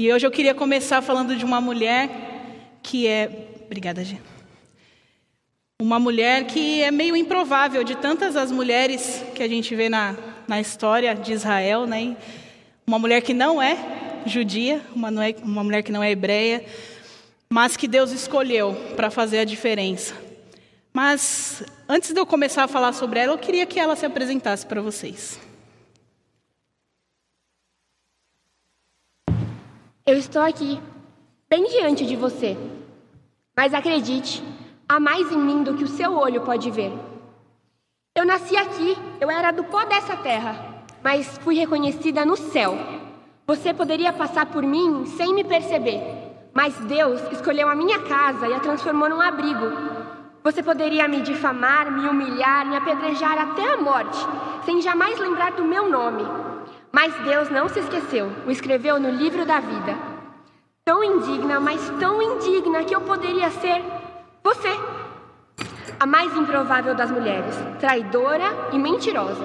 E hoje eu queria começar falando de uma mulher que é. Obrigada, Gê. Uma mulher que é meio improvável de tantas as mulheres que a gente vê na, na história de Israel, né? Uma mulher que não é judia, uma, não é, uma mulher que não é hebreia, mas que Deus escolheu para fazer a diferença. Mas antes de eu começar a falar sobre ela, eu queria que ela se apresentasse para vocês. Eu estou aqui, bem diante de você. Mas acredite, há mais em mim do que o seu olho pode ver. Eu nasci aqui, eu era do pó dessa terra, mas fui reconhecida no céu. Você poderia passar por mim sem me perceber, mas Deus escolheu a minha casa e a transformou num abrigo. Você poderia me difamar, me humilhar, me apedrejar até a morte, sem jamais lembrar do meu nome. Mas Deus não se esqueceu, o escreveu no livro da vida. Tão indigna, mas tão indigna que eu poderia ser você. A mais improvável das mulheres, traidora e mentirosa.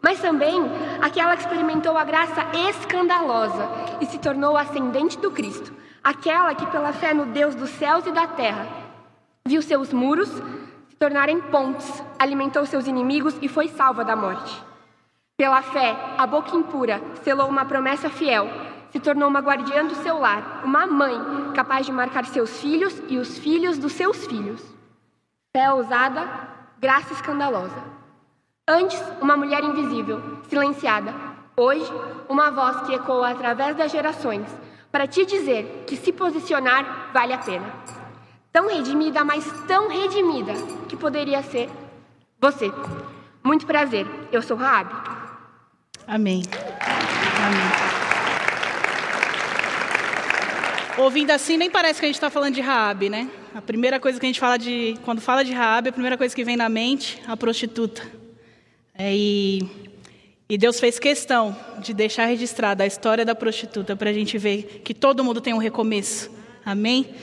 Mas também aquela que experimentou a graça escandalosa e se tornou ascendente do Cristo. Aquela que, pela fé no Deus dos céus e da terra, viu seus muros se tornarem pontes, alimentou seus inimigos e foi salva da morte. Pela fé, a boca impura selou uma promessa fiel, se tornou uma guardiã do seu lar, uma mãe capaz de marcar seus filhos e os filhos dos seus filhos. Fé ousada, graça escandalosa. Antes, uma mulher invisível, silenciada. Hoje, uma voz que ecoa através das gerações, para te dizer que se posicionar vale a pena. Tão redimida, mas tão redimida, que poderia ser você. Muito prazer, eu sou Raabe. Amém. Amém. Ouvindo assim, nem parece que a gente está falando de Raabe, né? A primeira coisa que a gente fala de, quando fala de Raabe, a primeira coisa que vem na mente, a prostituta. É, e, e Deus fez questão de deixar registrada a história da prostituta para a gente ver que todo mundo tem um recomeço. Amém?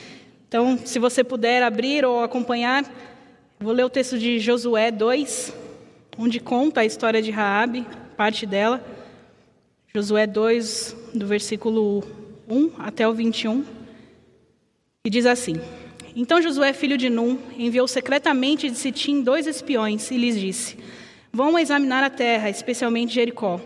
Então, se você puder abrir ou acompanhar, vou ler o texto de Josué 2, onde conta a história de Raabe parte dela. Josué 2, do versículo 1 até o 21. E diz assim: Então Josué, filho de Num, enviou secretamente de Sitim dois espiões e lhes disse: Vão examinar a terra, especialmente Jericó.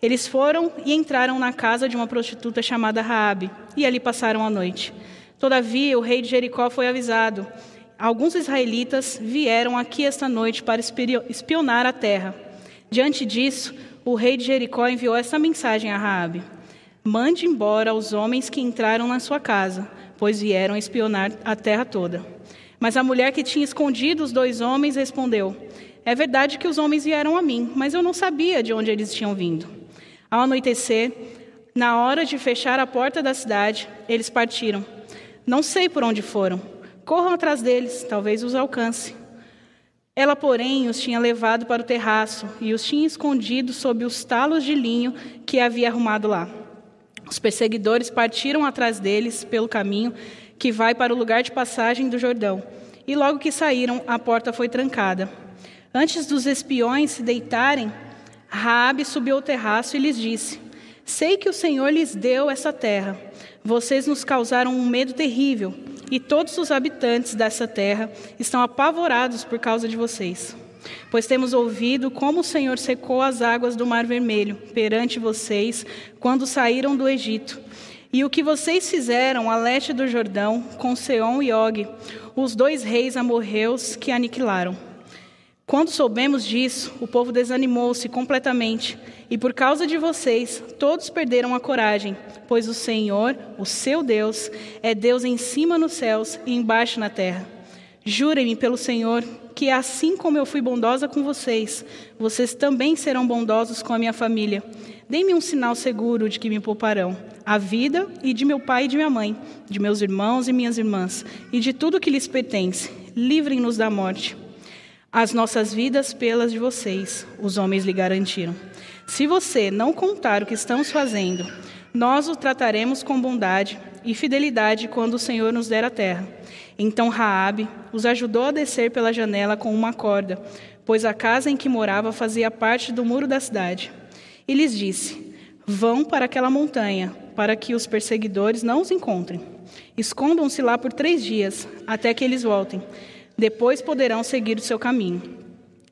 Eles foram e entraram na casa de uma prostituta chamada Raabe, e ali passaram a noite. Todavia, o rei de Jericó foi avisado. Alguns israelitas vieram aqui esta noite para espionar a terra. Diante disso, o rei de Jericó enviou essa mensagem a Raabe: Mande embora os homens que entraram na sua casa, pois vieram espionar a terra toda. Mas a mulher que tinha escondido os dois homens respondeu: É verdade que os homens vieram a mim, mas eu não sabia de onde eles tinham vindo. Ao anoitecer, na hora de fechar a porta da cidade, eles partiram. Não sei por onde foram. Corram atrás deles, talvez os alcance. Ela, porém, os tinha levado para o terraço e os tinha escondido sob os talos de linho que havia arrumado lá. Os perseguidores partiram atrás deles pelo caminho que vai para o lugar de passagem do Jordão. E logo que saíram, a porta foi trancada. Antes dos espiões se deitarem, Raabe subiu ao terraço e lhes disse: Sei que o Senhor lhes deu essa terra. Vocês nos causaram um medo terrível e todos os habitantes dessa terra estão apavorados por causa de vocês. Pois temos ouvido como o Senhor secou as águas do Mar Vermelho perante vocês quando saíram do Egito, e o que vocês fizeram a leste do Jordão com Seom e Og, os dois reis amorreus que aniquilaram. Quando soubemos disso, o povo desanimou-se completamente, e por causa de vocês, todos perderam a coragem, pois o Senhor, o seu Deus, é Deus em cima nos céus e embaixo na terra. Jurem-me pelo Senhor que, assim como eu fui bondosa com vocês, vocês também serão bondosos com a minha família. Deem-me um sinal seguro de que me pouparão a vida e de meu pai e de minha mãe, de meus irmãos e minhas irmãs, e de tudo que lhes pertence. Livrem-nos da morte. As nossas vidas pelas de vocês, os homens lhe garantiram. Se você não contar o que estamos fazendo, nós o trataremos com bondade e fidelidade quando o Senhor nos der a terra. Então Raabe os ajudou a descer pela janela com uma corda, pois a casa em que morava fazia parte do muro da cidade. E lhes disse: Vão para aquela montanha, para que os perseguidores não os encontrem. Escondam-se lá por três dias, até que eles voltem. Depois poderão seguir o seu caminho.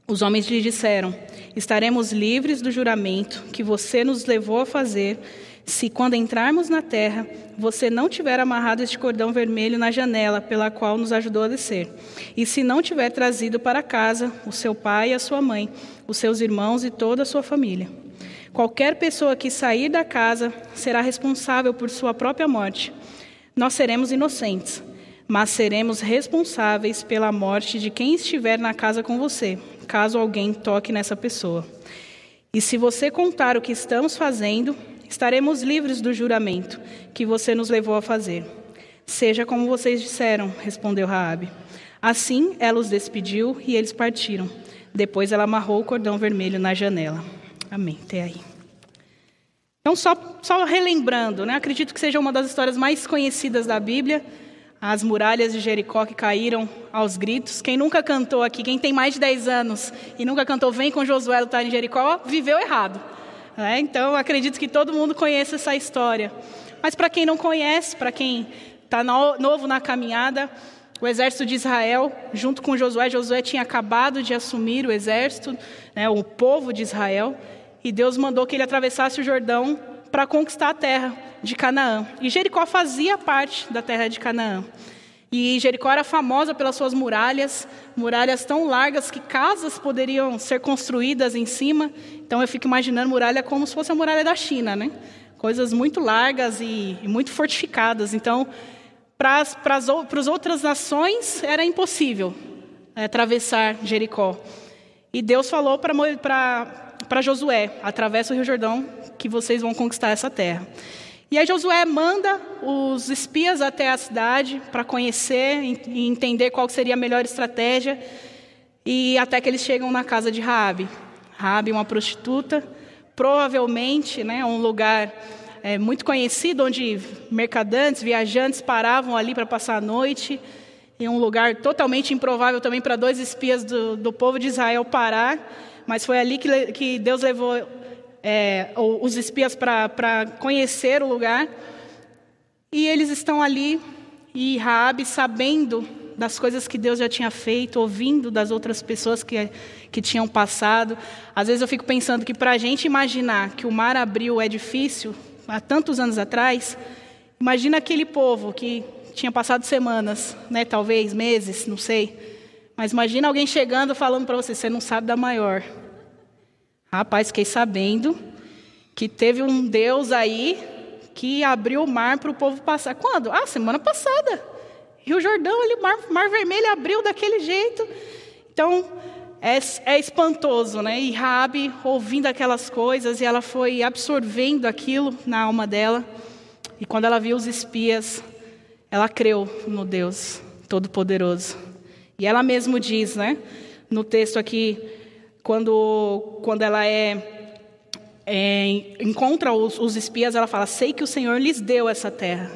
Os homens lhe disseram: Estaremos livres do juramento que você nos levou a fazer, se quando entrarmos na terra, você não tiver amarrado este cordão vermelho na janela pela qual nos ajudou a descer, e se não tiver trazido para casa o seu pai e a sua mãe, os seus irmãos e toda a sua família. Qualquer pessoa que sair da casa será responsável por sua própria morte. Nós seremos inocentes, mas seremos responsáveis pela morte de quem estiver na casa com você, caso alguém toque nessa pessoa. E se você contar o que estamos fazendo, estaremos livres do juramento que você nos levou a fazer. Seja como vocês disseram, respondeu Raabe. Assim, ela os despediu e eles partiram. Depois ela amarrou o cordão vermelho na janela. Amém. Até aí. Então, só, só relembrando, né? acredito que seja uma das histórias mais conhecidas da Bíblia, as muralhas de Jericó que caíram aos gritos. Quem nunca cantou aqui, quem tem mais de 10 anos e nunca cantou Vem com Josué lutar em Jericó, viveu errado. Né? Então, acredito que todo mundo conhece essa história. Mas para quem não conhece, para quem está no, novo na caminhada, o exército de Israel, junto com Josué, Josué tinha acabado de assumir o exército, né, o povo de Israel, e Deus mandou que ele atravessasse o Jordão para conquistar a terra de Canaã. E Jericó fazia parte da terra de Canaã. E Jericó era famosa pelas suas muralhas, muralhas tão largas que casas poderiam ser construídas em cima. Então eu fico imaginando muralha como se fosse a muralha da China, né? Coisas muito largas e, e muito fortificadas. Então, para as outras nações era impossível é, atravessar Jericó. E Deus falou para Josué: atravessa o Rio Jordão, que vocês vão conquistar essa terra. E aí Josué manda os espias até a cidade para conhecer e entender qual seria a melhor estratégia. E até que eles chegam na casa de Raabe. Raabe, uma prostituta, provavelmente, né, um lugar é, muito conhecido onde mercadantes, viajantes paravam ali para passar a noite. E um lugar totalmente improvável também para dois espias do, do povo de Israel parar. Mas foi ali que, que Deus levou é, os espias para conhecer o lugar. E eles estão ali, e Raabe, sabendo das coisas que Deus já tinha feito, ouvindo das outras pessoas que, que tinham passado. Às vezes eu fico pensando que para a gente imaginar que o mar abriu é difícil, há tantos anos atrás, imagina aquele povo que tinha passado semanas, né, talvez meses, não sei. Mas imagina alguém chegando falando para você, você não sabe da maior. Rapaz, fiquei sabendo que teve um Deus aí que abriu o mar para o povo passar. Quando? Ah, semana passada. Rio Jordão, ali, mar, mar Vermelho abriu daquele jeito. Então, é, é, espantoso, né? E Rabi ouvindo aquelas coisas, e ela foi absorvendo aquilo na alma dela. E quando ela viu os espias, ela creu no Deus Todo-Poderoso. E ela mesmo diz, né? No texto aqui, quando, quando ela é, é encontra os, os espias, ela fala: Sei que o Senhor lhes deu essa terra.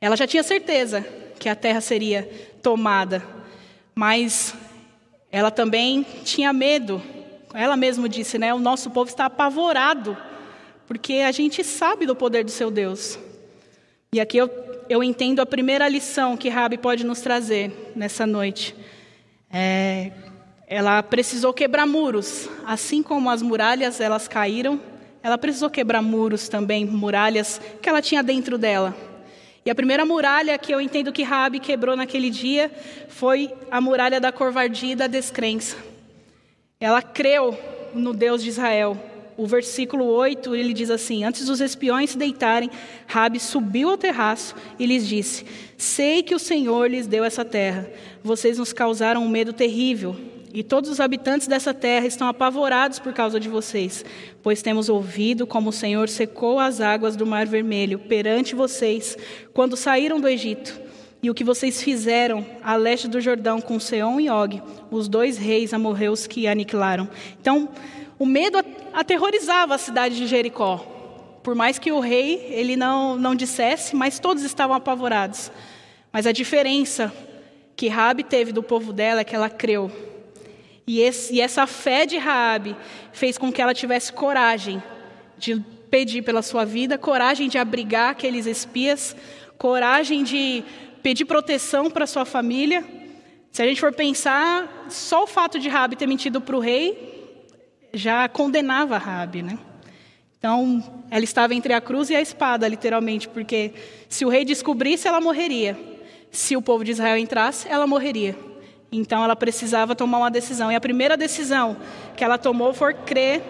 Ela já tinha certeza que a terra seria tomada, mas ela também tinha medo. Ela mesma disse, né? O nosso povo está apavorado, porque a gente sabe do poder do seu Deus. E aqui eu, eu entendo a primeira lição que Rabi pode nos trazer nessa noite. É, ela precisou quebrar muros, assim como as muralhas elas caíram, ela precisou quebrar muros também, muralhas que ela tinha dentro dela. E a primeira muralha que eu entendo que Rabi quebrou naquele dia foi a muralha da covardia e da descrença. Ela creu no Deus de Israel. O versículo 8, ele diz assim: Antes dos espiões se deitarem, Rabi subiu ao terraço e lhes disse: Sei que o Senhor lhes deu essa terra. Vocês nos causaram um medo terrível e todos os habitantes dessa terra estão apavorados por causa de vocês, pois temos ouvido como o Senhor secou as águas do Mar Vermelho perante vocês quando saíram do Egito, e o que vocês fizeram a leste do Jordão com Seom e Og, os dois reis amorreus que aniquilaram. Então, o medo aterrorizava a cidade de Jericó. Por mais que o rei ele não, não dissesse, mas todos estavam apavorados. Mas a diferença que Rabi teve do povo dela é que ela creu e, esse, e essa fé de Raabe fez com que ela tivesse coragem de pedir pela sua vida, coragem de abrigar aqueles espias, coragem de pedir proteção para sua família. Se a gente for pensar, só o fato de Rabi ter mentido para o rei já condenava Rabi, né? Então, ela estava entre a cruz e a espada, literalmente, porque se o rei descobrisse, ela morreria. Se o povo de Israel entrasse, ela morreria. Então, ela precisava tomar uma decisão. E a primeira decisão que ela tomou foi crer,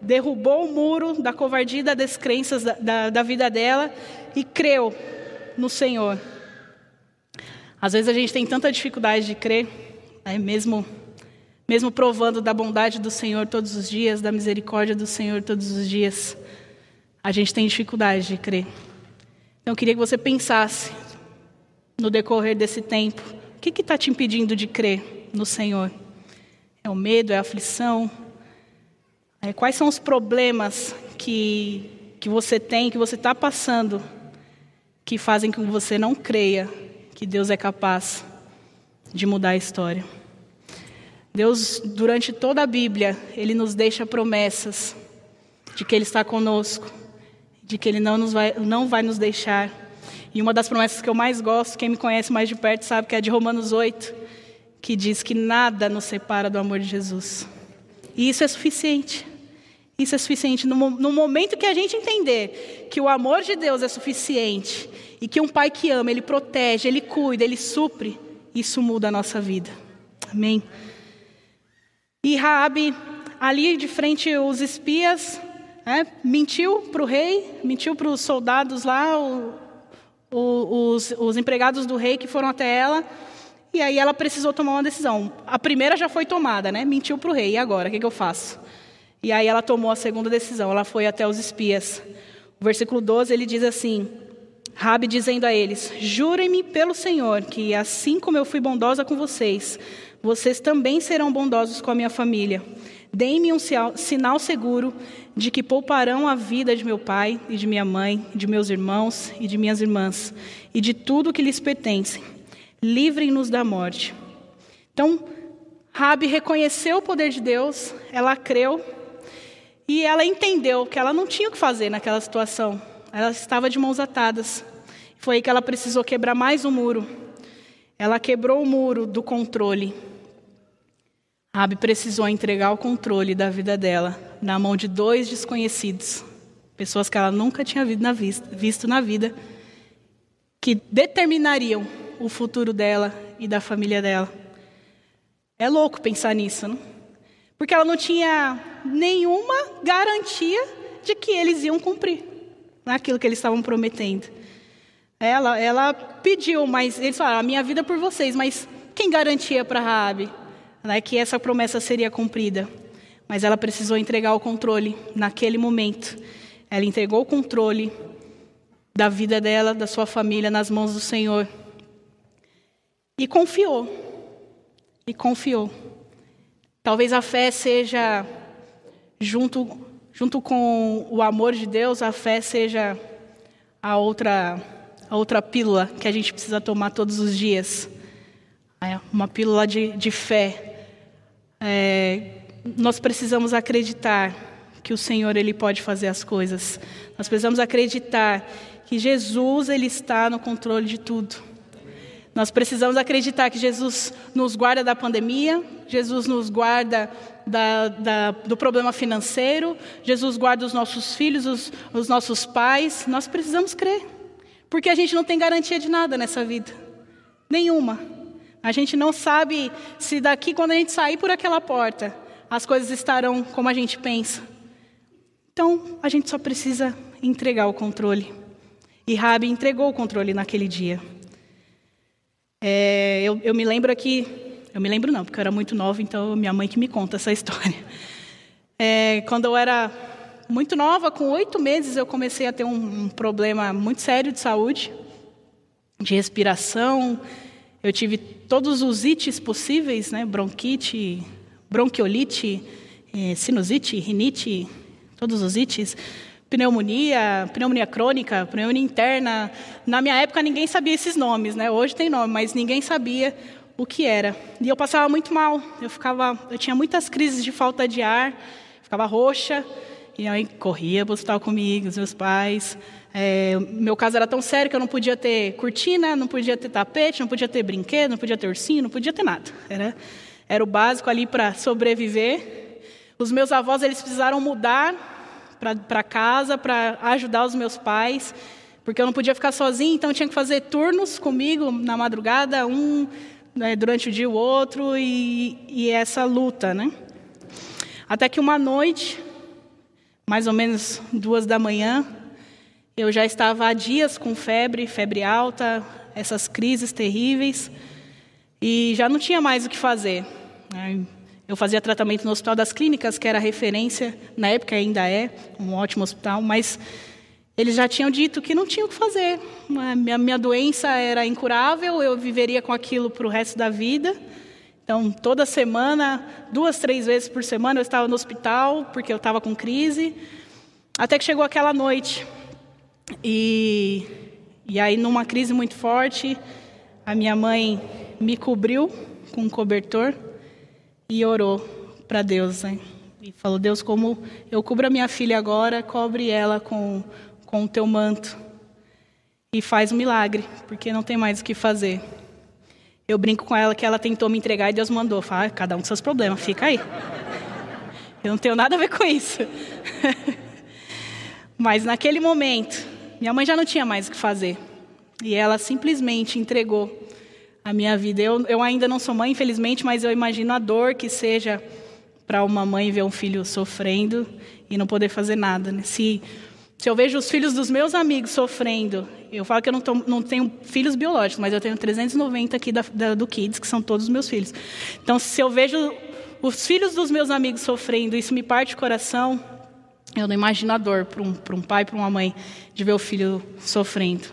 derrubou o muro da covardia e das descrenças da, da, da vida dela e creu no Senhor. Às vezes a gente tem tanta dificuldade de crer, né? mesmo, mesmo provando da bondade do Senhor todos os dias, da misericórdia do Senhor todos os dias, a gente tem dificuldade de crer. Então eu queria que você pensasse no decorrer desse tempo, o que está te impedindo de crer no Senhor? É o medo, é a aflição? É, quais são os problemas que, que você tem, que você está passando, que fazem com que você não creia que Deus é capaz de mudar a história. Deus, durante toda a Bíblia, Ele nos deixa promessas de que Ele está conosco, de que Ele não, nos vai, não vai nos deixar. E uma das promessas que eu mais gosto, quem me conhece mais de perto sabe que é de Romanos 8, que diz que nada nos separa do amor de Jesus. E isso é suficiente. Isso é suficiente. No, momento que a gente entender que o amor de Deus é suficiente e que um pai que ama, ele protege, ele cuida, ele supre, isso muda a nossa vida. Amém. E Raabe, ali de frente os espias, né, mentiu para o rei, mentiu para os soldados lá, o, os, os empregados do rei que foram até ela. E aí ela precisou tomar uma decisão. A primeira já foi tomada, né? Mentiu para o rei. E agora, o que, que eu faço? E aí ela tomou a segunda decisão, ela foi até os espias. O versículo 12 ele diz assim: Rabi dizendo a eles: Jurem-me pelo Senhor que assim como eu fui bondosa com vocês, vocês também serão bondosos com a minha família. Deem-me um sinal seguro de que pouparão a vida de meu pai e de minha mãe, de meus irmãos e de minhas irmãs, e de tudo que lhes pertence. Livrem-nos da morte. Então, Rabi reconheceu o poder de Deus, ela creu e ela entendeu que ela não tinha o que fazer naquela situação. Ela estava de mãos atadas. Foi aí que ela precisou quebrar mais um muro. Ela quebrou o muro do controle. Rabi precisou entregar o controle da vida dela na mão de dois desconhecidos, pessoas que ela nunca tinha visto na vida, que determinariam o futuro dela e da família dela. É louco pensar nisso, não? Porque ela não tinha nenhuma garantia de que eles iam cumprir naquilo que eles estavam prometendo. Ela, ela pediu, mas eles falaram: a minha vida é por vocês, mas quem garantia para Raabe né, que essa promessa seria cumprida? Mas ela precisou entregar o controle naquele momento. Ela entregou o controle da vida dela, da sua família nas mãos do Senhor. E confiou. E confiou. Talvez a fé seja junto, junto com o amor de Deus, a fé seja a outra, a outra pílula que a gente precisa tomar todos os dias. É uma pílula de, de fé. É, nós precisamos acreditar que o Senhor ele pode fazer as coisas. Nós precisamos acreditar que Jesus ele está no controle de tudo. Nós precisamos acreditar que Jesus nos guarda da pandemia, Jesus nos guarda da, da, do problema financeiro, Jesus guarda os nossos filhos, os, os nossos pais. Nós precisamos crer, porque a gente não tem garantia de nada nessa vida nenhuma. A gente não sabe se daqui, quando a gente sair por aquela porta, as coisas estarão como a gente pensa. Então, a gente só precisa entregar o controle. E Rabi entregou o controle naquele dia. É, eu, eu, me lembro aqui, eu me lembro não, porque eu era muito nova, então minha mãe que me conta essa história. É, quando eu era muito nova, com oito meses, eu comecei a ter um, um problema muito sério de saúde, de respiração. Eu tive todos os ites possíveis, né? Bronquite, bronquiolite, é, sinusite, rinite, todos os ites pneumonia, pneumonia crônica, pneumonia interna. Na minha época ninguém sabia esses nomes, né? Hoje tem nome, mas ninguém sabia o que era. E eu passava muito mal. Eu ficava, eu tinha muitas crises de falta de ar, ficava roxa Minha mãe corria para o hospital comigo, os meus pais. É, meu caso era tão sério que eu não podia ter cortina, não podia ter tapete, não podia ter brinquedo, não podia ter ursinho, não podia ter nada. Era, era o básico ali para sobreviver. Os meus avós eles precisaram mudar para casa para ajudar os meus pais, porque eu não podia ficar sozinha, então tinha que fazer turnos comigo na madrugada, um né, durante o dia o outro, e, e essa luta, né? Até que uma noite, mais ou menos duas da manhã, eu já estava há dias com febre, febre alta, essas crises terríveis, e já não tinha mais o que fazer. Né? Eu fazia tratamento no Hospital das Clínicas, que era referência, na época ainda é, um ótimo hospital, mas eles já tinham dito que não tinha o que fazer. Minha, minha doença era incurável, eu viveria com aquilo para o resto da vida. Então, toda semana, duas, três vezes por semana, eu estava no hospital, porque eu estava com crise. Até que chegou aquela noite. E, e aí, numa crise muito forte, a minha mãe me cobriu com um cobertor e orou para Deus. Né? E falou: Deus, como eu cubro a minha filha agora, cobre ela com com o teu manto e faz um milagre, porque não tem mais o que fazer. Eu brinco com ela que ela tentou me entregar e Deus mandou. Fala, ah, cada um com seus problemas, fica aí. Eu não tenho nada a ver com isso. Mas naquele momento, minha mãe já não tinha mais o que fazer. E ela simplesmente entregou a minha vida. Eu, eu ainda não sou mãe, infelizmente, mas eu imagino a dor que seja para uma mãe ver um filho sofrendo e não poder fazer nada. Né? Se se eu vejo os filhos dos meus amigos sofrendo, eu falo que eu não, tô, não tenho filhos biológicos, mas eu tenho 390 aqui da, da, do Kids, que são todos os meus filhos. Então, se eu vejo os filhos dos meus amigos sofrendo, isso me parte o coração, eu não imagino a dor para um, um pai, para uma mãe, de ver o filho sofrendo.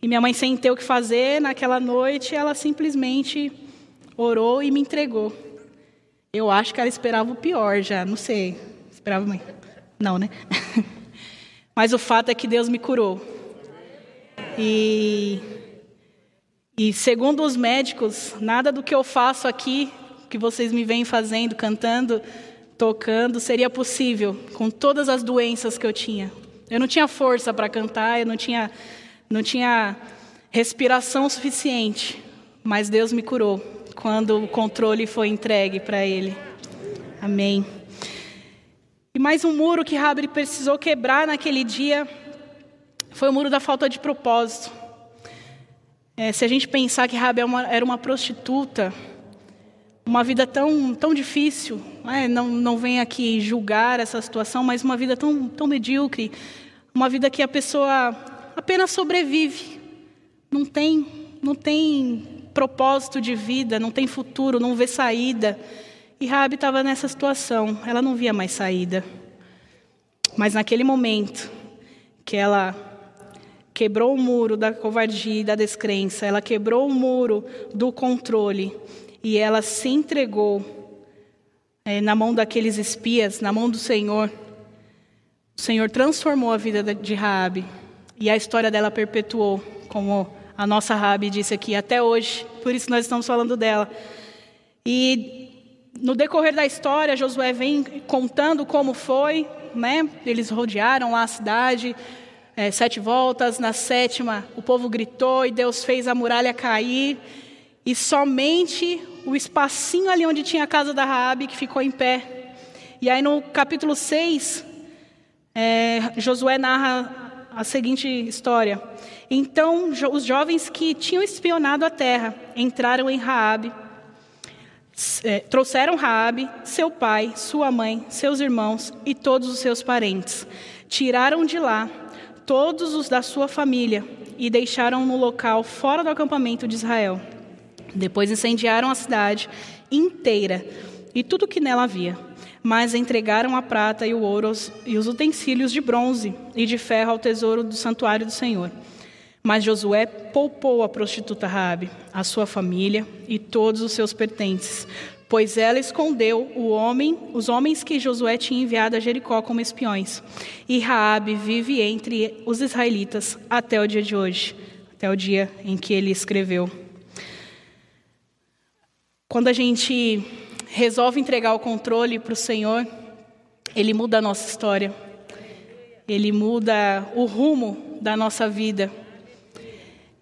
E minha mãe, sem ter o que fazer naquela noite, ela simplesmente orou e me entregou. Eu acho que ela esperava o pior já, não sei. Esperava mãe? Não, né? Mas o fato é que Deus me curou. E, e segundo os médicos, nada do que eu faço aqui, que vocês me vêm fazendo, cantando, tocando, seria possível com todas as doenças que eu tinha. Eu não tinha força para cantar, eu não tinha, não tinha respiração suficiente, mas Deus me curou quando o controle foi entregue para Ele. Amém. E mais um muro que Rabi precisou quebrar naquele dia foi o muro da falta de propósito. É, se a gente pensar que Rabi era uma prostituta, uma vida tão, tão difícil, né? não, não vem aqui julgar essa situação, mas uma vida tão, tão medíocre, uma vida que a pessoa apenas sobrevive, não tem, não tem propósito de vida, não tem futuro, não vê saída. E Rabi estava nessa situação, ela não via mais saída. Mas naquele momento que ela quebrou o muro da covardia e da descrença, ela quebrou o muro do controle e ela se entregou é, na mão daqueles espias, na mão do Senhor. O Senhor transformou a vida de Raabe e a história dela perpetuou, como a nossa Rabi disse aqui até hoje. Por isso nós estamos falando dela. E no decorrer da história, Josué vem contando como foi, né? Eles rodearam lá a cidade, é, sete voltas. Na sétima, o povo gritou e Deus fez a muralha cair. E somente o espacinho ali onde tinha a casa da Raabe que ficou em pé. E aí no capítulo 6, é, Josué narra a seguinte história. Então os jovens que tinham espionado a terra entraram em Raabe é, trouxeram Raabe, seu pai, sua mãe, seus irmãos e todos os seus parentes. Tiraram de lá todos os da sua família e deixaram no local fora do acampamento de Israel. Depois incendiaram a cidade inteira e tudo que nela havia, mas entregaram a prata e o ouro e os utensílios de bronze e de ferro ao tesouro do santuário do Senhor. Mas Josué poupou a prostituta Raabe, a sua família e todos os seus pertences, pois ela escondeu o homem, os homens que Josué tinha enviado a Jericó como espiões. E Raabe vive entre os israelitas até o dia de hoje, até o dia em que ele escreveu. Quando a gente resolve entregar o controle para o Senhor, ele muda a nossa história. ele muda o rumo da nossa vida.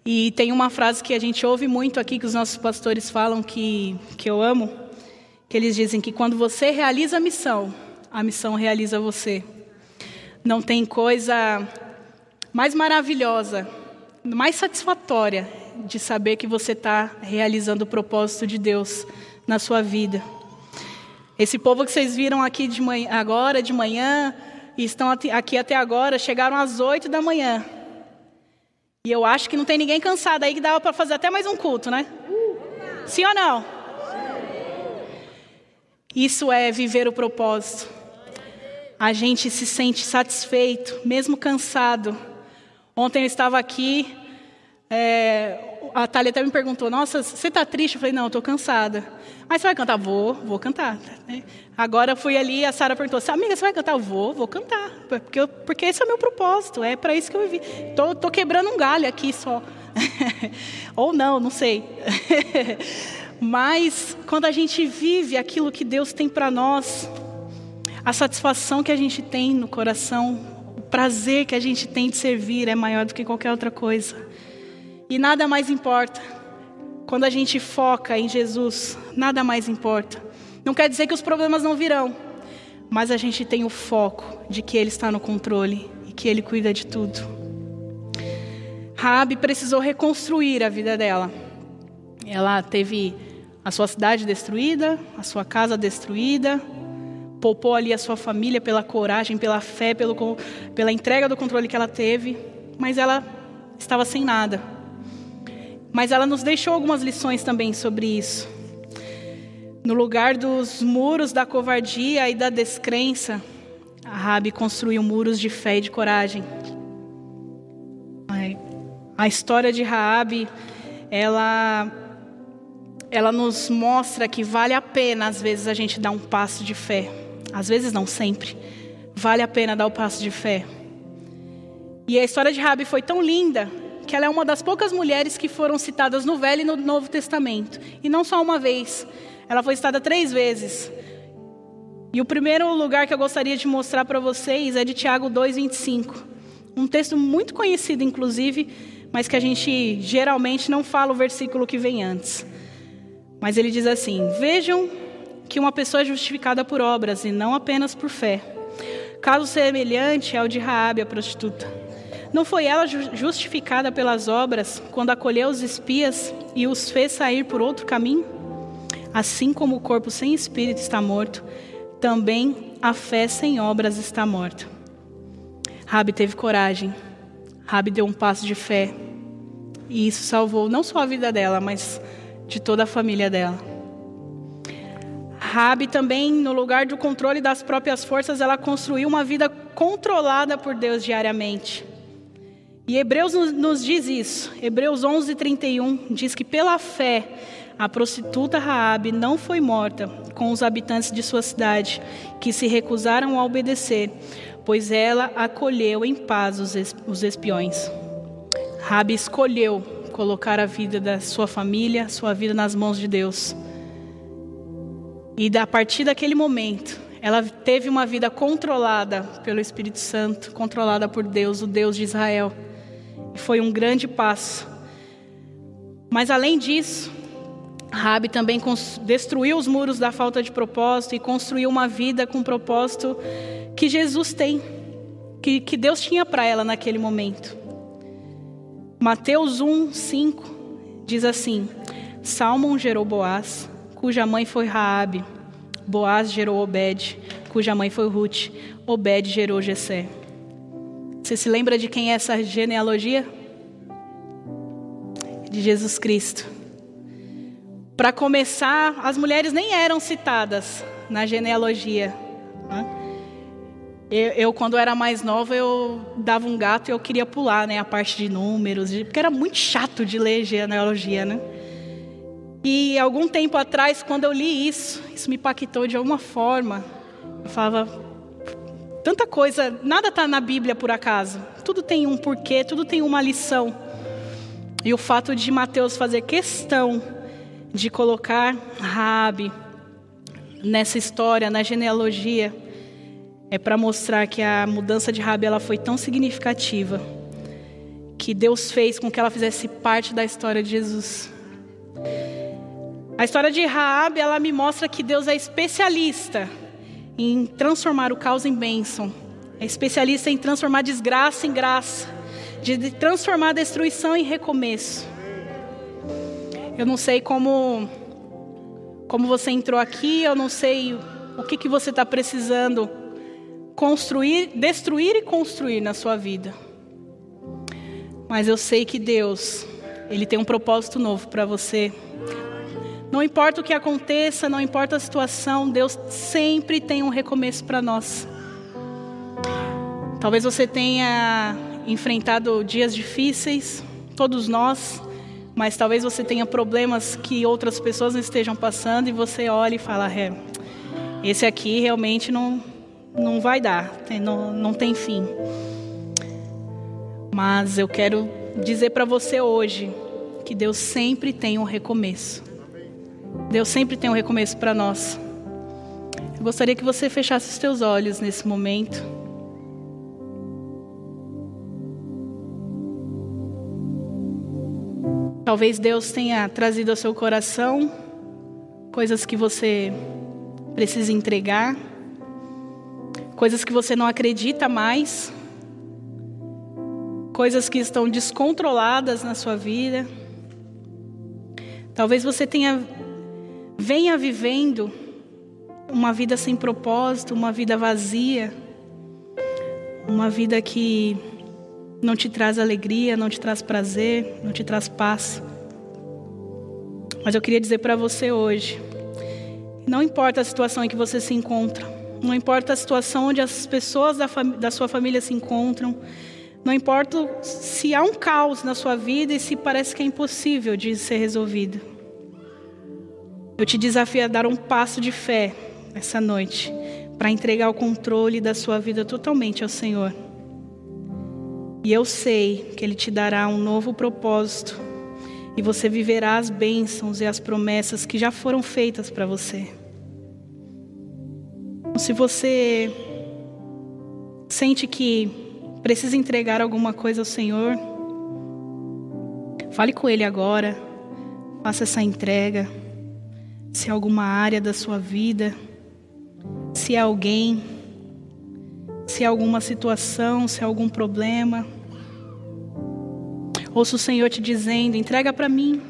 E tem uma frase que a gente ouve muito aqui, que os nossos pastores falam, que, que eu amo, que eles dizem que quando você realiza a missão, a missão realiza você. Não tem coisa mais maravilhosa, mais satisfatória de saber que você está realizando o propósito de Deus na sua vida. Esse povo que vocês viram aqui de manhã, agora, de manhã, e estão aqui até agora, chegaram às oito da manhã. E eu acho que não tem ninguém cansado aí que dava para fazer até mais um culto, né? Sim ou não? Isso é viver o propósito. A gente se sente satisfeito, mesmo cansado. Ontem eu estava aqui, é, a Thalia até me perguntou: Nossa, você está triste? Eu falei: Não, estou cansada. Mas você vai cantar? Vou, vou cantar. Agora eu fui ali, a Sara perguntou: Amiga, você vai cantar? Eu vou, vou cantar. Porque, porque esse é o meu propósito, é para isso que eu vivi. Estou quebrando um galho aqui só. Ou não, não sei. Mas quando a gente vive aquilo que Deus tem para nós, a satisfação que a gente tem no coração, o prazer que a gente tem de servir é maior do que qualquer outra coisa. E nada mais importa. Quando a gente foca em Jesus, nada mais importa. Não quer dizer que os problemas não virão, mas a gente tem o foco de que Ele está no controle e que Ele cuida de tudo. Raabe precisou reconstruir a vida dela. Ela teve a sua cidade destruída, a sua casa destruída, poupou ali a sua família pela coragem, pela fé, pelo, pela entrega do controle que ela teve, mas ela estava sem nada. Mas ela nos deixou algumas lições também sobre isso. No lugar dos muros da covardia e da descrença, a Rabi construiu muros de fé e de coragem. A história de Raabe, ela ela nos mostra que vale a pena às vezes a gente dar um passo de fé. Às vezes não sempre. Vale a pena dar o passo de fé. E a história de Rabi foi tão linda que ela é uma das poucas mulheres que foram citadas no Velho e no Novo Testamento. E não só uma vez. Ela foi citada três vezes. E o primeiro lugar que eu gostaria de mostrar para vocês é de Tiago 2,25. Um texto muito conhecido, inclusive, mas que a gente geralmente não fala o versículo que vem antes. Mas ele diz assim: Vejam que uma pessoa é justificada por obras e não apenas por fé. Caso semelhante ao de Raabe, a prostituta. Não foi ela justificada pelas obras quando acolheu os espias e os fez sair por outro caminho? Assim como o corpo sem espírito está morto, também a fé sem obras está morta. Rabi teve coragem. Rabi deu um passo de fé. E isso salvou não só a vida dela, mas de toda a família dela. Rabi também, no lugar do controle das próprias forças, ela construiu uma vida controlada por Deus diariamente. E Hebreus nos diz isso. Hebreus 11:31 diz que pela fé a prostituta Raabe não foi morta com os habitantes de sua cidade, que se recusaram a obedecer, pois ela acolheu em paz os espiões. Raabe escolheu colocar a vida da sua família, sua vida nas mãos de Deus. E a partir daquele momento, ela teve uma vida controlada pelo Espírito Santo, controlada por Deus, o Deus de Israel. Foi um grande passo. Mas além disso, Rabi também destruiu os muros da falta de propósito e construiu uma vida com propósito que Jesus tem, que, que Deus tinha para ela naquele momento. Mateus 1, 5 diz assim: Salmon gerou Boaz, cuja mãe foi Raabe. Boaz gerou Obed, cuja mãe foi Ruth. Obed gerou Jessé. Você se lembra de quem é essa genealogia? De Jesus Cristo. Para começar, as mulheres nem eram citadas na genealogia. Né? Eu, eu, quando era mais nova, eu dava um gato e eu queria pular, né, a parte de números, porque era muito chato de ler genealogia, né? E algum tempo atrás, quando eu li isso, isso me impactou de alguma forma. Eu falava, tanta coisa, nada está na Bíblia por acaso. Tudo tem um porquê, tudo tem uma lição. E o fato de Mateus fazer questão de colocar Rabi nessa história, na genealogia, é para mostrar que a mudança de Rabi ela foi tão significativa que Deus fez com que ela fizesse parte da história de Jesus. A história de Raab, ela me mostra que Deus é especialista em transformar o caos em bênção. É especialista em transformar desgraça em graça, de transformar destruição em recomeço. Eu não sei como como você entrou aqui, eu não sei o que, que você está precisando construir, destruir e construir na sua vida. Mas eu sei que Deus, Ele tem um propósito novo para você. Não importa o que aconteça, não importa a situação, Deus sempre tem um recomeço para nós. Talvez você tenha enfrentado dias difíceis, todos nós, mas talvez você tenha problemas que outras pessoas não estejam passando e você olha e fala: é, esse aqui realmente não, não vai dar, não, não tem fim. Mas eu quero dizer para você hoje que Deus sempre tem um recomeço. Deus sempre tem um recomeço para nós. Eu gostaria que você fechasse os teus olhos nesse momento. Talvez Deus tenha trazido ao seu coração coisas que você precisa entregar, coisas que você não acredita mais coisas que estão descontroladas na sua vida. Talvez você tenha venha vivendo uma vida sem propósito, uma vida vazia, uma vida que não te traz alegria, não te traz prazer, não te traz paz. Mas eu queria dizer para você hoje, não importa a situação em que você se encontra, não importa a situação onde as pessoas da, da sua família se encontram, não importa se há um caos na sua vida e se parece que é impossível de ser resolvido. Eu te desafio a dar um passo de fé essa noite para entregar o controle da sua vida totalmente ao Senhor. E eu sei que Ele te dará um novo propósito e você viverá as bênçãos e as promessas que já foram feitas para você. Se você sente que precisa entregar alguma coisa ao Senhor, fale com Ele agora, faça essa entrega. Se é alguma área da sua vida, se é alguém, se é alguma situação, se é algum problema. Ouça o Senhor te dizendo: entrega para mim,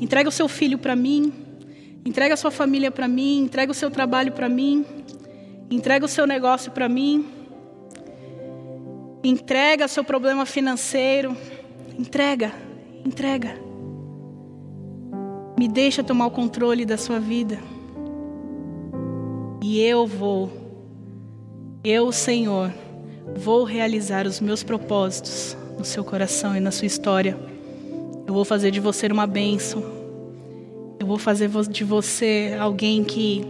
entrega o seu filho para mim, entrega a sua família para mim, entrega o seu trabalho para mim, entrega o seu negócio para mim. Entrega seu problema financeiro. Entrega, entrega. Me deixa tomar o controle da sua vida. E eu vou, eu, Senhor, vou realizar os meus propósitos no seu coração e na sua história. Eu vou fazer de você uma bênção. Eu vou fazer de você alguém que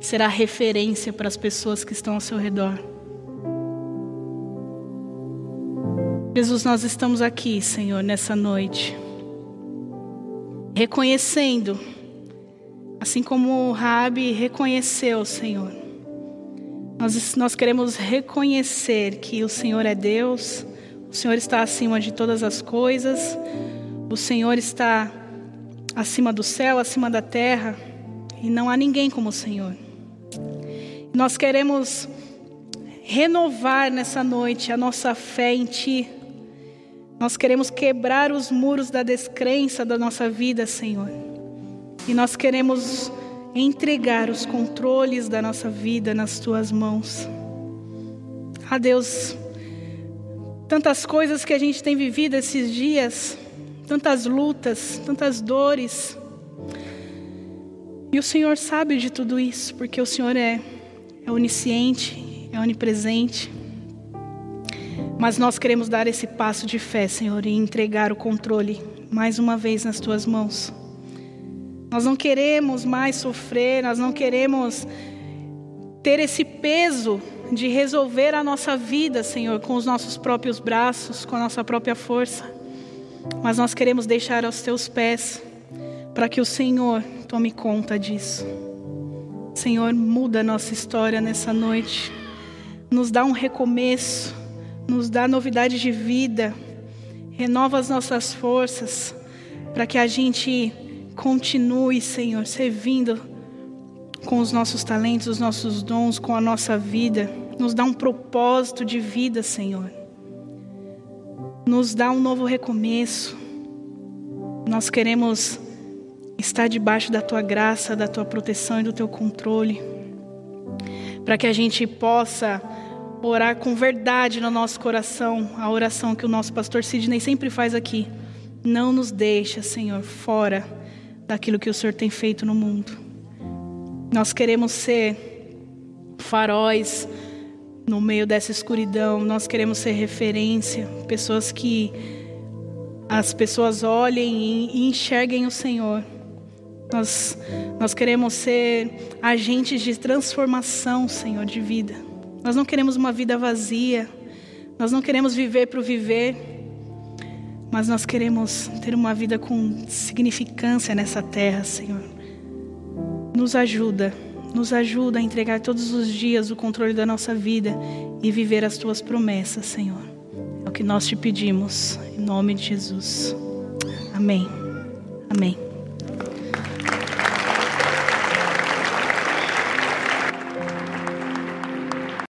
será referência para as pessoas que estão ao seu redor. Jesus, nós estamos aqui, Senhor, nessa noite, reconhecendo, assim como Rabi reconheceu, Senhor. Nós, nós queremos reconhecer que o Senhor é Deus, o Senhor está acima de todas as coisas, o Senhor está acima do céu, acima da terra, e não há ninguém como o Senhor. Nós queremos renovar nessa noite a nossa fé em Ti. Nós queremos quebrar os muros da descrença da nossa vida, Senhor. E nós queremos entregar os controles da nossa vida nas tuas mãos. Ah, Deus, tantas coisas que a gente tem vivido esses dias, tantas lutas, tantas dores. E o Senhor sabe de tudo isso, porque o Senhor é, é onisciente, é onipresente. Mas nós queremos dar esse passo de fé, Senhor, e entregar o controle mais uma vez nas tuas mãos. Nós não queremos mais sofrer, nós não queremos ter esse peso de resolver a nossa vida, Senhor, com os nossos próprios braços, com a nossa própria força. Mas nós queremos deixar aos teus pés, para que o Senhor tome conta disso. Senhor, muda a nossa história nessa noite. nos dá um recomeço, nos dá novidade de vida, renova as nossas forças, para que a gente continue, Senhor, servindo com os nossos talentos, os nossos dons, com a nossa vida. Nos dá um propósito de vida, Senhor. Nos dá um novo recomeço. Nós queremos estar debaixo da tua graça, da tua proteção e do teu controle, para que a gente possa orar com verdade no nosso coração, a oração que o nosso pastor Sidney sempre faz aqui. Não nos deixa, Senhor, fora daquilo que o Senhor tem feito no mundo. Nós queremos ser faróis no meio dessa escuridão, nós queremos ser referência, pessoas que as pessoas olhem e enxerguem o Senhor. Nós, nós queremos ser agentes de transformação, Senhor, de vida. Nós não queremos uma vida vazia. Nós não queremos viver para o viver. Mas nós queremos ter uma vida com significância nessa terra, Senhor. Nos ajuda, nos ajuda a entregar todos os dias o controle da nossa vida e viver as tuas promessas, Senhor. É o que nós te pedimos, em nome de Jesus. Amém. Amém.